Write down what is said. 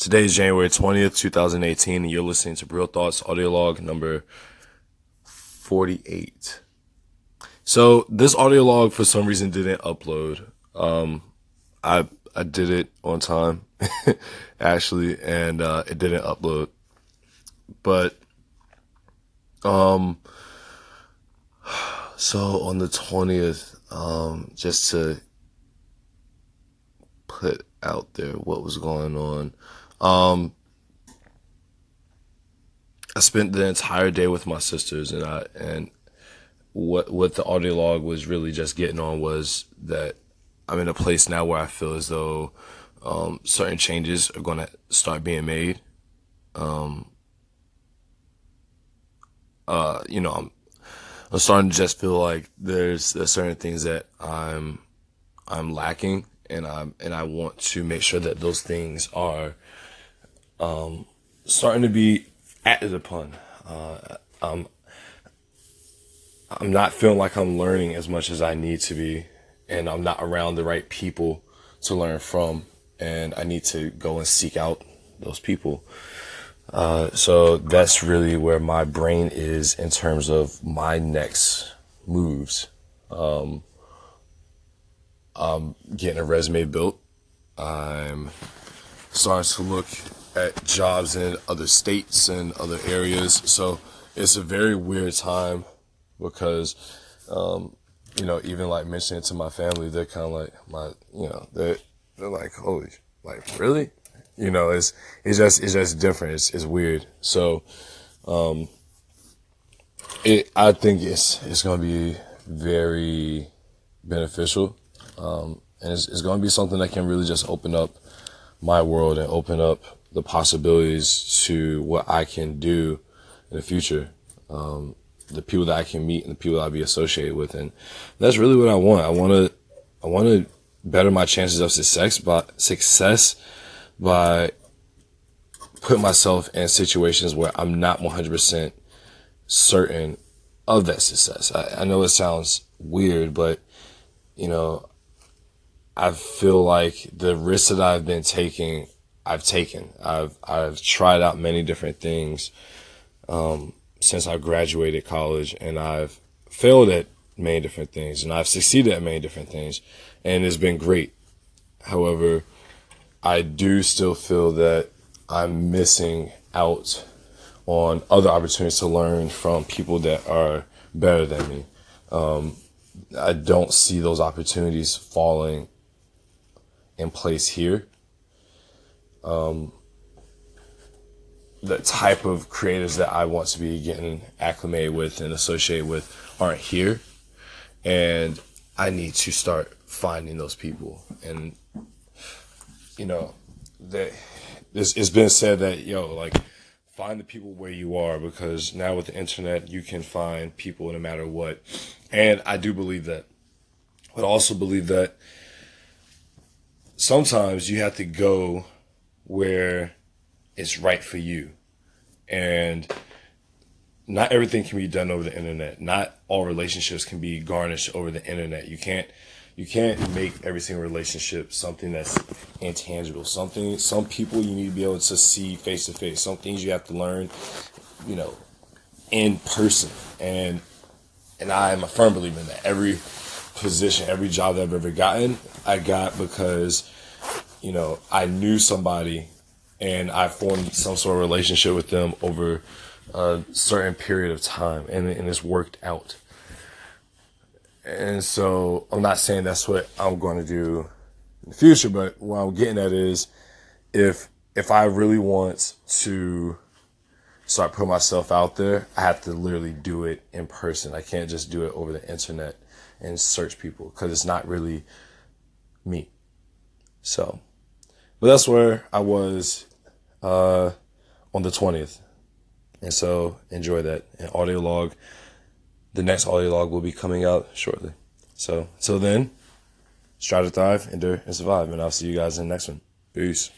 Today is January 20th, 2018, and you're listening to Real Thoughts audio log number 48. So this audio log for some reason didn't upload. Um, I I did it on time, actually, and uh, it didn't upload. But um, so on the 20th, um, just to put out there what was going on. Um, I spent the entire day with my sisters, and I and what what the audio log was really just getting on was that I'm in a place now where I feel as though um, certain changes are going to start being made. Um, uh, you know, I'm I'm starting to just feel like there's, there's certain things that I'm I'm lacking, and I and I want to make sure that those things are um, starting to be acted upon. Uh, I'm I'm not feeling like I'm learning as much as I need to be, and I'm not around the right people to learn from, and I need to go and seek out those people. Uh, so that's really where my brain is in terms of my next moves. Um, I'm getting a resume built. I'm starting to look at jobs in other states and other areas. So it's a very weird time because, um, you know, even like mentioning it to my family, they're kind of like my, you know, they're, they're like, holy, like really? You know, it's, it's just, it's just different. It's, it's weird. So, um, it, I think it's, it's going to be very beneficial. Um, and it's, it's going to be something that can really just open up my world and open up the possibilities to what I can do in the future. Um, the people that I can meet and the people that I'll be associated with. And that's really what I want. I want to, I want to better my chances of success by success by putting myself in situations where I'm not 100% certain of that success. I, I know it sounds weird, but you know, I feel like the risks that I've been taking, I've taken. I've I've tried out many different things um, since I graduated college, and I've failed at many different things, and I've succeeded at many different things, and it's been great. However, I do still feel that I'm missing out on other opportunities to learn from people that are better than me. Um, I don't see those opportunities falling in place here. Um, the type of creators that I want to be getting acclimated with and associated with aren't here. And I need to start finding those people. And, you know, that it's, it's been said that, yo, like, find the people where you are because now with the internet, you can find people no matter what. And I do believe that. But I also believe that sometimes you have to go where it's right for you. And not everything can be done over the internet. Not all relationships can be garnished over the internet. You can't you can't make every single relationship something that's intangible. Something some people you need to be able to see face to face. Some things you have to learn, you know, in person. And and I am a firm believer in that. Every position, every job that I've ever gotten, I got because, you know, I knew somebody and I formed some sort of relationship with them over a certain period of time and, and it's worked out. And so I'm not saying that's what I'm going to do in the future, but what I'm getting at is if, if I really want to start putting myself out there, I have to literally do it in person. I can't just do it over the internet and search people because it's not really me. So, but that's where I was uh, on the 20th. And so enjoy that. And audio log, the next audio log will be coming out shortly. So, until then, strive to thrive, endure, and survive. And I'll see you guys in the next one. Peace.